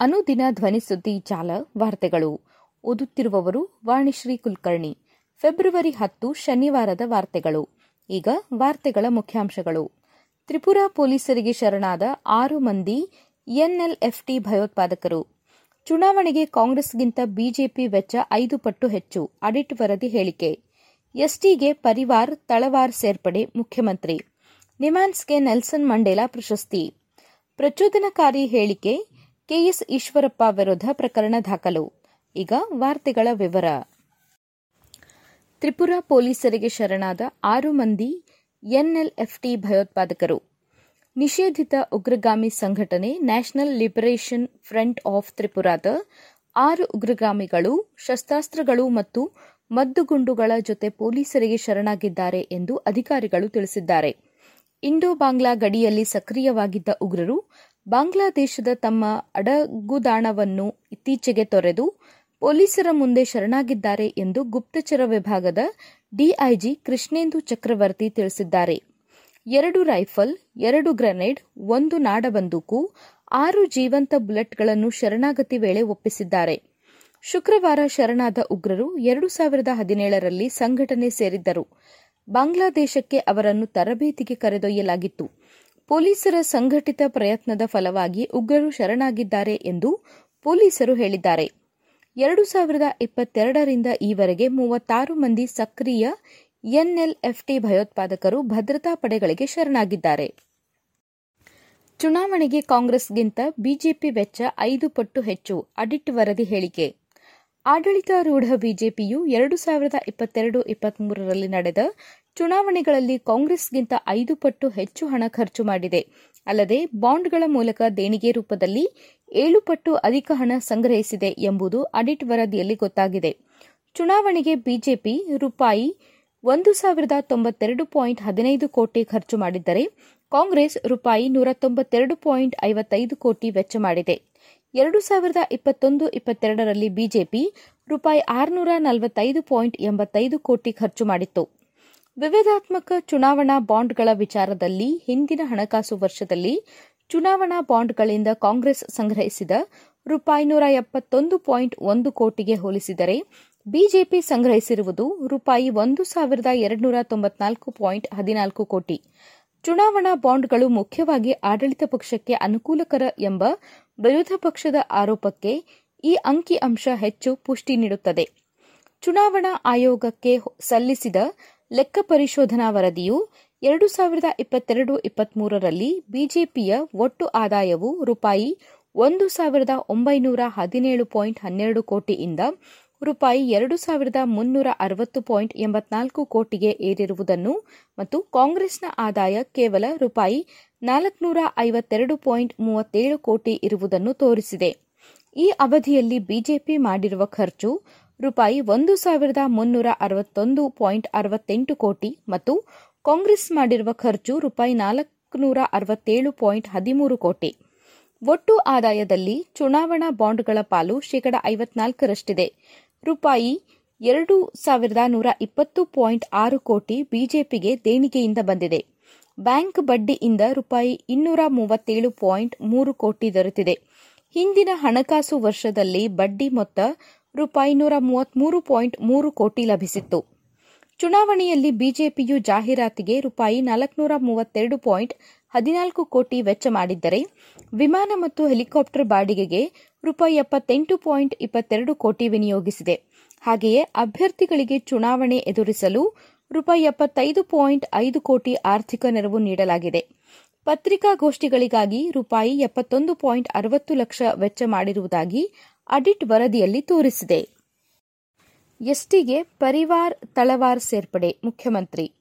ಅನುದಿನ ಧ್ವನಿಸುದ್ದಿ ಜಾಲ ವಾರ್ತೆಗಳು. ಓದುತ್ತಿರುವವರು ವಾಣಿಶ್ರೀ ಕುಲಕರ್ಣಿ. ಫೆಬ್ರವರಿ ಹತ್ತು ಶನಿವಾರದ ವಾರ್ತೆಗಳು. ಈಗ ವಾರ್ತೆಗಳ ಮುಖ್ಯಾಂಶಗಳು. ತ್ರಿಪುರಾ ಪೊಲೀಸರಿಗೆ ಶರಣಾದ ಆರು ಮಂದಿ ಎನ್ಎಲ್ಎಫ್ಟಿ ಭಯೋತ್ಪಾದಕರು. ಚುನಾವಣೆಗೆ ಕಾಂಗ್ರೆಸ್ಗಿಂತ ಬಿಜೆಪಿ ವೆಚ್ಚ ಐದು ಪಟ್ಟು ಹೆಚ್ಚು, ಆಡಿಟ್ ವರದಿ ಹೇಳಿಕೆ. ಎಸ್ಟಿಗೆ ಪರಿವಾರ್ ತಳವಾರ್ ಸೇರ್ಪಡೆ ಮುಖ್ಯಮಂತ್ರಿ. ನಿಮಾನ್ಸ್ಗೆ ನೆಲ್ಸನ್ ಮಂಡೇಲಾ ಪ್ರಶಸ್ತಿ. ಪ್ರಚೋದನಕಾರಿ ಹೇಳಿಕೆ ಕೆಎಸ್ ಈಶ್ವರಪ್ಪ ವಿರುದ್ಧ ಪ್ರಕರಣ ದಾಖಲು. ಈಗ ವಾರ್ತೆಗಳ ವಿವರ. ತ್ರಿಪುರಾ ಪೊಲೀಸರಿಗೆ ಶರಣಾದ ಆರು ಮಂದಿ ಎನ್ಎಲ್ಎಫ್ಟಿ ಭಯೋತ್ಪಾದಕರು. ನಿಷೇಧಿತ ಉಗ್ರಗಾಮಿ ಸಂಘಟನೆ ನ್ಯಾಷನಲ್ ಲಿಬರೇಷನ್ ಫ್ರಂಟ್ ಆಫ್ ತ್ರಿಪುರಾದ ಆರು ಉಗ್ರಗಾಮಿಗಳು, ಶಸ್ತ್ರಾಸ್ತ್ರಗಳು ಮತ್ತು ಮದ್ದುಗುಂಡುಗಳ ಜೊತೆ ಪೊಲೀಸರಿಗೆ ಶರಣಾಗಿದ್ದಾರೆ ಎಂದು ಅಧಿಕಾರಿಗಳು ತಿಳಿಸಿದ್ದಾರೆ. ಇಂಡೋ ಬಾಂಗ್ಲಾ ಗಡಿಯಲ್ಲಿ ಸಕ್ರಿಯವಾಗಿದ್ದ ಉಗ್ರರು ಬಾಂಗ್ಲಾದೇಶದ ತಮ್ಮ ಅಡಗುದಾಣವನ್ನು ಇತ್ತೀಚೆಗೆ ತೊರೆದು ಪೊಲೀಸರ ಮುಂದೆ ಶರಣಾಗಿದ್ದಾರೆ ಎಂದು ಗುಪ್ತಚರ ವಿಭಾಗದ ಡಿಐಜಿ ಕೃಷ್ಣೇಂದು ಚಕ್ರವರ್ತಿ ತಿಳಿಸಿದ್ದಾರೆ. ಎರಡು ರೈಫಲ್, ಎರಡು ಗ್ರೆನೇಡ್, ಒಂದು ನಾಡಬಂದೂಕು, ಆರು ಜೀವಂತ ಬುಲೆಟ್ಗಳನ್ನು ಶರಣಾಗತಿ ವೇಳೆ ಒಪ್ಪಿಸಿದ್ದಾರೆ. ಶುಕ್ರವಾರ ಶರಣಾದ ಉಗ್ರರು ಎರಡು ಸಾವಿರದ ಹದಿನೇಳರಲ್ಲಿ ಸಂಘಟನೆ ಸೇರಿದ್ದರು. ಬಾಂಗ್ಲಾದೇಶಕ್ಕೆ ಅವರನ್ನು ತರಬೇತಿಗೆ ಕರೆದೊಯ್ಯಲಾಗಿತ್ತು. ಪೊಲೀಸರ ಸಂಘಟಿತ ಪ್ರಯತ್ನದ ಫಲವಾಗಿ ಉಗ್ರರು ಶರಣಾಗಿದ್ದಾರೆ ಎಂದು ಪೊಲೀಸರು ಹೇಳಿದ್ದಾರೆ. ಎರಡು ಸಾವಿರದ ಇಪ್ಪತ್ತೆರಡರಿಂದ ಈವರೆಗೆ ಮೂವತ್ತಾರು ಮಂದಿ ಸಕ್ರಿಯ ಎನ್ಎಲ್ಎಫ್ಟಿ ಭಯೋತ್ಪಾದಕರು ಭದ್ರತಾ ಪಡೆಗಳಿಗೆ ಶರಣಾಗಿದ್ದಾರೆ. ಚುನಾವಣೆಗೆ ಕಾಂಗ್ರೆಸ್ಗಿಂತ ಬಿಜೆಪಿ ವೆಚ್ಚ ಐದು ಪಟ್ಟು ಹೆಚ್ಚು, ಅಡಿಟ್ ವರದಿ ಹೇಳಿಕೆ. ಆಡಳಿತಾರೂಢ ಬಿಜೆಪಿಯು ಎರಡು ಸಾವಿರದ ಇಪ್ಪತ್ತೆರಡು ಇಪ್ಪತ್ಮೂರರಲ್ಲಿ ನಡೆದ ಚುನಾವಣೆಗಳಲ್ಲಿ ಕಾಂಗ್ರೆಸ್ಗಿಂತ ಐದು ಪಟ್ಟು ಹೆಚ್ಚು ಹಣ ಖರ್ಚು ಮಾಡಿದೆ. ಅಲ್ಲದೆ ಬಾಂಡ್ಗಳ ಮೂಲಕ ದೇಣಿಗೆ ರೂಪದಲ್ಲಿ ಏಳು ಪಟ್ಟು ಅಧಿಕ ಹಣ ಸಂಗ್ರಹಿಸಿದೆ ಎಂಬುದು ಅಡಿಟ್ ವರದಿಯಲ್ಲಿ ಗೊತ್ತಾಗಿದೆ. ಚುನಾವಣೆಗೆ ಬಿಜೆಪಿ ರೂಪಾಯಿ ಒಂದು ಸಾವಿರದ ತೊಂಬತ್ತೆರಡು ಪಾಯಿಂಟ್ ಹದಿನೈದು ಕೋಟಿ ಖರ್ಚು ಮಾಡಿದ್ದರೆ ಕಾಂಗ್ರೆಸ್ ರೂಪಾಯಿ ನೂರ ತೊಂಬತ್ತೆರಡು ಪಾಯಿಂಟ್ ಐವತ್ತೈದು ಕೋಟಿ ವೆಚ್ಚ ಮಾಡಿದೆ. ಎರಡು ಸಾವಿರದ ಇಪ್ಪತ್ತೊಂದು ಇಪ್ಪತ್ತೆರಡರಲ್ಲಿ ಬಿಜೆಪಿ ರೂಪಾಯಿ ಆರುನೂರ ನಲವತ್ತೈದು ಪಾಯಿಂಟ್ ಎಂಬತ್ತೈದು ಕೋಟಿ ಖರ್ಚು ಮಾಡಿತ್ತು. ವಿವಾದಾತ್ಮಕ ಚುನಾವಣಾ ಬಾಂಡ್ಗಳ ವಿಚಾರದಲ್ಲಿ ಹಿಂದಿನ ಹಣಕಾಸು ವರ್ಷದಲ್ಲಿ ಚುನಾವಣಾ ಬಾಂಡ್ಗಳಿಂದ ಕಾಂಗ್ರೆಸ್ ಸಂಗ್ರಹಿಸಿದ ರೂಪಾಯಿ ನೂರ ಎಪ್ಪತ್ತೊಂದು ಪಾಯಿಂಟ್ ಒಂದು ಕೋಟಿಗೆ ಹೋಲಿಸಿದರೆ ಬಿಜೆಪಿ ಸಂಗ್ರಹಿಸಿರುವುದು ರೂಪಾಯಿ ಒಂದು ಸಾವಿರದ ಎರಡುನೂರ ತೊಂಬತ್ನಾಲ್ಕು ಪಾಯಿಂಟ್ ಹದಿನಾಲ್ಕು ಕೋಟಿ. ಚುನಾವಣಾ ಬಾಂಡ್ಗಳು ಮುಖ್ಯವಾಗಿ ಆಡಳಿತ ಪಕ್ಷಕ್ಕೆ ಅನುಕೂಲಕರ ಎಂಬ ವಿರೋಧ ಪಕ್ಷದ ಆರೋಪಕ್ಕೆ ಈ ಅಂಕಿ ಅಂಶ ಹೆಚ್ಚು ಪುಷ್ಟಿ ನೀಡುತ್ತದೆ. ಚುನಾವಣಾ ಆಯೋಗಕ್ಕೆ ಸಲ್ಲಿಸಿದ ಲೆಕ್ಕ ಪರಿಶೋಧನಾ ವರದಿಯು ಎರಡು ಸಾವಿರದ ಇಪ್ಪತ್ತೆರಡು ಇಪ್ಪತ್ತ್ಮೂರರಲ್ಲಿ ಬಿಜೆಪಿಯ ಒಟ್ಟು ಆದಾಯವು ರೂಪಾಯಿ ಒಂದು ಸಾವಿರದ ಒಂಬೈನೂರ ಹದಿನೇಳು ಪಾಯಿಂಟ್ ಹನ್ನೆರಡು ಕೋಟಿಯಿಂದ ರೂಪಾಯಿ ಎರಡು ಸಾವಿರದ ಮುನ್ನೂರ ಅರವತ್ತು ಪಾಯಿಂಟ್ ಎಂಬತ್ನಾಲ್ಕು ಕೋಟಿಗೆ ಏರಿರುವುದನ್ನು ಮತ್ತು ಕಾಂಗ್ರೆಸ್ನ ಆದಾಯ ಕೇವಲ ರೂಪಾಯಿ ನಾಲ್ಕುನೂರ ಐವತ್ತೆರಡು ಪಾಯಿಂಟ್ ಮೂವತ್ತೇಳು ಕೋಟಿ ಇರುವುದನ್ನು ತೋರಿಸಿದೆ. ಈ ಅವಧಿಯಲ್ಲಿ ಬಿಜೆಪಿ ಮಾಡಿರುವ ಖರ್ಚು ರೂಪಾಯಿ ಒಂದು ಸಾವಿರದ ಮುನ್ನೂರ ಅರವತ್ತೊಂದು ಪಾಯಿಂಟ್ ಅರವತ್ತೆಂಟು ಕೋಟಿ ಮತ್ತು ಕಾಂಗ್ರೆಸ್ ಮಾಡಿರುವ ಖರ್ಚು ರೂಪಾಯಿ ನಾಲ್ಕುನೂರ ಅರವತ್ತೇಳು ಪಾಯಿಂಟ್ ಹದಿಮೂರು ಕೋಟಿ. ಒಟ್ಟು ಆದಾಯದಲ್ಲಿ ಚುನಾವಣಾ ಬಾಂಡ್ಗಳ ಪಾಲು ಶೇಕಡ ಐವತ್ನಾಲ್ಕರಷ್ಟಿದೆ. ರೂಪಾಯಿ ಎರಡು ಸಾವಿರದ ನೂರ ಇಪ್ಪತ್ತು ಪಾಯಿಂಟ್ ಆರು ಕೋಟಿ ಬಿಜೆಪಿಗೆ ದೇಣಿಗೆಯಿಂದ ಬಂದಿದೆ. ಬ್ಯಾಂಕ್ ಬಡ್ಡಿಯಿಂದ ರೂಪಾಯಿ ಇನ್ನೂರ ಮೂವತ್ತೇಳು ಪಾಯಿಂಟ್ ಮೂರು ಕೋಟಿ ದೊರೆತಿದೆ. ಹಿಂದಿನ ಹಣಕಾಸು ವರ್ಷದಲ್ಲಿ ಬಡ್ಡಿ ಮೊತ್ತ ರೂಪಾಯಿ ನೂರ ಮೂವತ್ಮೂರು ಪಾಯಿಂಟ್ ಮೂರು ಕೋಟಿ ಲಭಿಸಿತ್ತು. ಚುನಾವಣೆಯಲ್ಲಿ ಬಿಜೆಪಿಯು ಜಾಹೀರಾತಿಗೆ ರೂಪಾಯಿ ನಾಲ್ಕುನೂರ ಮೂವತ್ತೆರಡು ಪಾಯಿಂಟ್ ಹದಿನಾಲ್ಕು ಕೋಟಿ ವೆಚ್ಚ ಮಾಡಿದ್ದರೆ, ವಿಮಾನ ಮತ್ತು ಹೆಲಿಕಾಪ್ಟರ್ ಬಾಡಿಗೆಗೆ ರೂಪಾಯಿ ಎಪ್ಪತ್ತೆಂಟು ಪಾಯಿಂಟ್ ಇಪ್ಪತ್ತೆರಡು ಕೋಟಿ ವಿನಿಯೋಗಿಸಿದೆ. ಹಾಗೆಯೇ ಅಭ್ಯರ್ಥಿಗಳಿಗೆ ಚುನಾವಣೆ ಎದುರಿಸಲು ರೂಪಾಯಿ ಎಪ್ಪತ್ತೈದು ಪಾಯಿಂಟ್ ಐದು ಕೋಟಿ ಆರ್ಥಿಕ ನೆರವು ನೀಡಲಾಗಿದೆ. ಪತ್ರಿಕಾಗೋಷ್ಠಿಗಳಿಗಾಗಿ ರೂಪಾಯಿ ಎಪ್ಪತ್ತೊಂದು ಪಾಯಿಂಟ್ ಅರವತ್ತು ಲಕ್ಷ ವೆಚ್ಚ ಮಾಡಿರುವುದಾಗಿ ಆಡಿಟ್ ವರದಿಯಲ್ಲಿ ತೋರಿಸಿದೆ. ಎಸ್ಟಿಗೆ ಪರಿವಾರ್ ತಳವಾರ್ ಸೇರ್ಪಡೆ, ಮುಖ್ಯಮಂತ್ರಿ.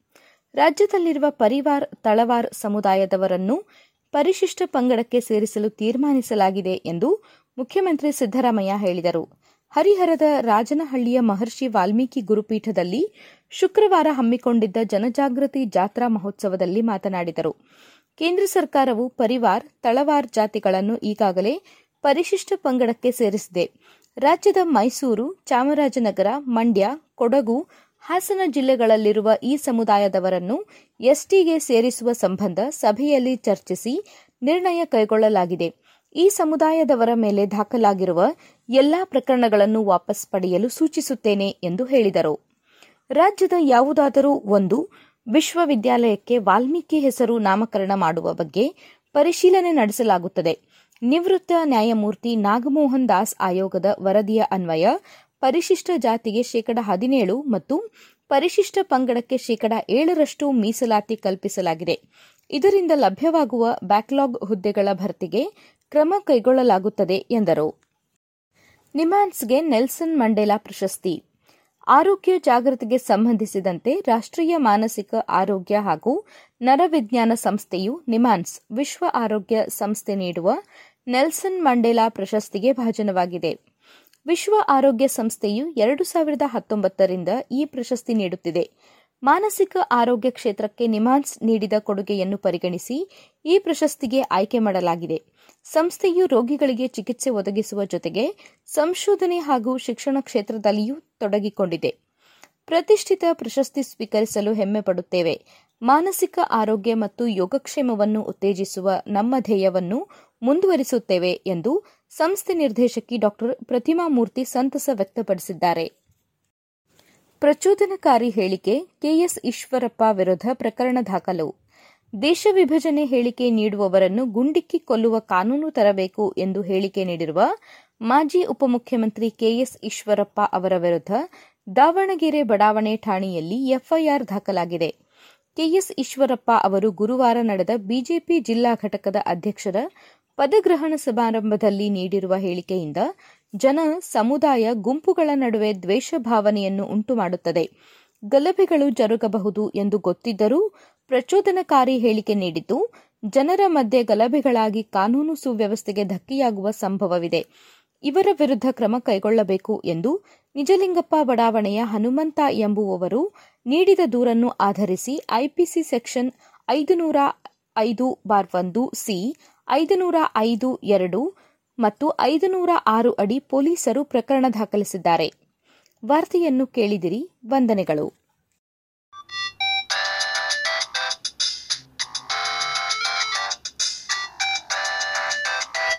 ರಾಜ್ಯದಲ್ಲಿರುವ ಪರಿವಾರ್ ತಳವಾರ್ ಸಮುದಾಯದವರನ್ನು ಪರಿಶಿಷ್ಟ ಪಂಗಡಕ್ಕೆ ಸೇರಿಸಲು ತೀರ್ಮಾನಿಸಲಾಗಿದೆ ಎಂದು ಮುಖ್ಯಮಂತ್ರಿ ಸಿದ್ದರಾಮಯ್ಯ ಹೇಳಿದರು. ಹರಿಹರದ ರಾಜನಹಳ್ಳಿಯ ಮಹರ್ಷಿ ವಾಲ್ಮೀಕಿ ಗುರುಪೀಠದಲ್ಲಿ ಶುಕ್ರವಾರ ಹಮ್ಮಿಕೊಂಡಿದ್ದ ಜನಜಾಗೃತಿ ಜಾತ್ರಾ ಮಹೋತ್ಸವದಲ್ಲಿ ಮಾತನಾಡಿದರು. ಕೇಂದ್ರ ಸರ್ಕಾರವು ಪರಿವಾರ್, ತಳವಾರ್ ಜಾತಿಗಳನ್ನು ಈಗಾಗಲೇ ಪರಿಶಿಷ್ಟ ಪಂಗಡಕ್ಕೆ ಸೇರಿಸಿದೆ. ರಾಜ್ಯದ ಮೈಸೂರು, ಚಾಮರಾಜನಗರ, ಮಂಡ್ಯ, ಕೊಡಗು, ಹಾಸನ ಜಿಲ್ಲೆಗಳಲ್ಲಿರುವ ಈ ಸಮುದಾಯದವರನ್ನು ಎಸ್ಟಿಗೆ ಸೇರಿಸುವ ಸಂಬಂಧ ಸಭೆಯಲ್ಲಿ ಚರ್ಚಿಸಿ ನಿರ್ಣಯ ಕೈಗೊಳ್ಳಲಾಗಿದೆ. ಈ ಸಮುದಾಯದವರ ಮೇಲೆ ದಾಖಲಾಗಿರುವ ಎಲ್ಲಾ ಪ್ರಕರಣಗಳನ್ನು ವಾಪಸ್ ಪಡೆಯಲು ಸೂಚಿಸುತ್ತೇನೆ ಎಂದು ಹೇಳಿದರು. ರಾಜ್ಯದ ಯಾವುದಾದರೂ ಒಂದು ವಿಶ್ವವಿದ್ಯಾಲಯಕ್ಕೆ ವಾಲ್ಮೀಕಿ ಹೆಸರು ನಾಮಕರಣ ಮಾಡುವ ಬಗ್ಗೆ ಪರಿಶೀಲನೆ ನಡೆಸಲಾಗುತ್ತದೆ. ನಿವೃತ್ತ ನ್ಯಾಯಮೂರ್ತಿ ನಾಗಮೋಹನ್ ದಾಸ್ ಆಯೋಗದ ವರದಿಯ ಅನ್ವಯ, ಪರಿಶಿಷ್ಟ ಜಾತಿಗೆ ಶೇಕಡ ಹದಿನೇಳು ಮತ್ತು ಪರಿಶಿಷ್ಟ ಪಂಗಡಕ್ಕೆ ಶೇಕಡ ಏಳರಷ್ಟು ಮೀಸಲಾತಿ ಕಲ್ಪಿಸಲಾಗಿದೆ. ಇದರಿಂದ ಲಭ್ಯವಾಗುವ ಬ್ಯಾಕ್ಲಾಗ್ ಹುದ್ದೆಗಳ ಭರ್ತಿಗೆ ಕ್ರಮ ಕೈಗೊಳ್ಳಲಾಗುತ್ತದೆ ಎಂದರು. ನಿಮ್ಯಾನ್ಸ್ಗೆ ನೆಲ್ಸನ್ ಮಂಡೇಲಾ ಪ್ರಶಸ್ತಿ. ಆರೋಗ್ಯ ಜಾಗೃತಿಗೆ ಸಂಬಂಧಿಸಿದಂತೆ ರಾಷ್ಟ್ರೀಯ ಮಾನಸಿಕ ಆರೋಗ್ಯ ಹಾಗೂ ನರವಿಜ್ಞಾನ ಸಂಸ್ಥೆಯು ನಿಮಾನ್ಸ್ ವಿಶ್ವ ಆರೋಗ್ಯ ಸಂಸ್ಥೆ ನೀಡುವ ನೆಲ್ಸನ್ ಮಂಡೇಲಾ ಪ್ರಶಸ್ತಿಗೆ ಭಾಜನವಾಗಿದೆ. ವಿಶ್ವ ಆರೋಗ್ಯ ಸಂಸ್ಥೆಯು ಎರಡು ಸಾವಿರದ ಹತ್ತೊಂಬತ್ತರಿಂದ ಈ ಪ್ರಶಸ್ತಿ ನೀಡುತ್ತಿದೆ. ಮಾನಸಿಕ ಆರೋಗ್ಯ ಕ್ಷೇತ್ರಕ್ಕೆ ನಿಮಾನ್ಸ್ ನೀಡಿದ ಕೊಡುಗೆಯನ್ನು ಪರಿಗಣಿಸಿ ಈ ಪ್ರಶಸ್ತಿಗೆ ಆಯ್ಕೆ ಮಾಡಲಾಗಿದೆ. ಸಂಸ್ಥೆಯು ರೋಗಿಗಳಿಗೆ ಚಿಕಿತ್ಸೆ ಒದಗಿಸುವ ಜೊತೆಗೆ ಸಂಶೋಧನೆ ಹಾಗೂ ಶಿಕ್ಷಣ ಕ್ಷೇತ್ರದಲ್ಲಿಯೂ ತೊಡಗಿಕೊಂಡಿದೆ. ಪ್ರತಿಷ್ಠಿತ ಪ್ರಶಸ್ತಿ ಸ್ವೀಕರಿಸಲು ಹೆಮ್ಮೆ ಪಡುತ್ತೇವೆ. ಮಾನಸಿಕ ಆರೋಗ್ಯ ಮತ್ತು ಯೋಗಕ್ಷೇಮವನ್ನು ಉತ್ತೇಜಿಸುವ ನಮ್ಮ ಧ್ಯೇಯವನ್ನು ಮುಂದುವರಿಸುತ್ತೇವೆ ಎಂದು ಸಂಸ್ಥೆ ನಿರ್ದೇಶಕಿ ಡಾಕ್ಟರ್ ಪ್ರತಿಮಾ ಮೂರ್ತಿ ಸಂತಸ ವ್ಯಕ್ತಪಡಿಸಿದ್ದಾರೆ. ಪ್ರಚೋದನಕಾರಿ ಹೇಳಿಕೆ, ಕೆಎಸ್ ಈಶ್ವರಪ್ಪ ವಿರುದ್ಧ ಪ್ರಕರಣ ದಾಖಲು. ದೇಶ ವಿಭಜನೆ ಹೇಳಿಕೆ ನೀಡುವವರನ್ನು ಗುಂಡಿಕ್ಕಿ ಕೊಲ್ಲುವ ಕಾನೂನು ತರಬೇಕು ಎಂದು ಹೇಳಿಕೆ ನೀಡಿರುವ ಮಾಜಿ ಉಪಮುಖ್ಯಮಂತ್ರಿ ಕೆಎಸ್ ಈಶ್ವರಪ್ಪ ಅವರ ವಿರುದ್ಧ ದಾವಣಗೆರೆ ಬಡಾವಣೆ ಠಾಣೆಯಲ್ಲಿ ಎಫ್ಐಆರ್ ದಾಖಲಾಗಿದೆ. ಕೆಎಸ್ ಈಶ್ವರಪ್ಪ ಅವರು ಗುರುವಾರ ನಡೆದ ಬಿಜೆಪಿ ಜಿಲ್ಲಾ ಘಟಕದ ಅಧ್ಯಕ್ಷರ ಪದಗ್ರಹಣ ಸಮಾರಂಭದಲ್ಲಿ ನೀಡಿರುವ ಹೇಳಿಕೆಯಿಂದ ಜನ ಸಮುದಾಯ ಗುಂಪುಗಳ ನಡುವೆ ದ್ವೇಷ ಭಾವನೆಯನ್ನು ಉಂಟುಮಾಡುತ್ತದೆ. ಗಲಭೆಗಳು ಜರುಗಬಹುದು ಎಂದು ಗೊತ್ತಿದ್ದರೂ ಪ್ರಚೋದನಕಾರಿ ಹೇಳಿಕೆ ನೀಡಿದ್ದು, ಜನರ ಮಧ್ಯೆ ಗಲಭೆಗಳಾಗಿ ಕಾನೂನು ಸುವ್ಯವಸ್ಥೆಗೆ ಧಕ್ಕೆಯಾಗುವ ಸಂಭವವಿದೆ. ಇವರ ವಿರುದ್ಧ ಕ್ರಮ ಕೈಗೊಳ್ಳಬೇಕು ಎಂದು ನಿಜಲಿಂಗಪ್ಪ ಬಡಾವಣೆಯ ಹನುಮಂತ ಎಂಬುವವರು ನೀಡಿದ ದೂರನ್ನು ಆಧರಿಸಿ ಐಪಿಸಿ ಸೆಕ್ಷನ್ ಐದುನೂರ ಐದು ಬಾರ್ ಒಂದು ಸಿ, ಐದುನೂರ ಐದು ಎರಡು ಮತ್ತು ಐದುನೂರ ಆರು ಅಡಿ ಪೊಲೀಸರು ಪ್ರಕರಣ ದಾಖಲಿಸಿದ್ದಾರೆ. ವಾರ್ತೆಯನ್ನು ಕೇಳಿದಿರಿ, ವಂದನೆಗಳು.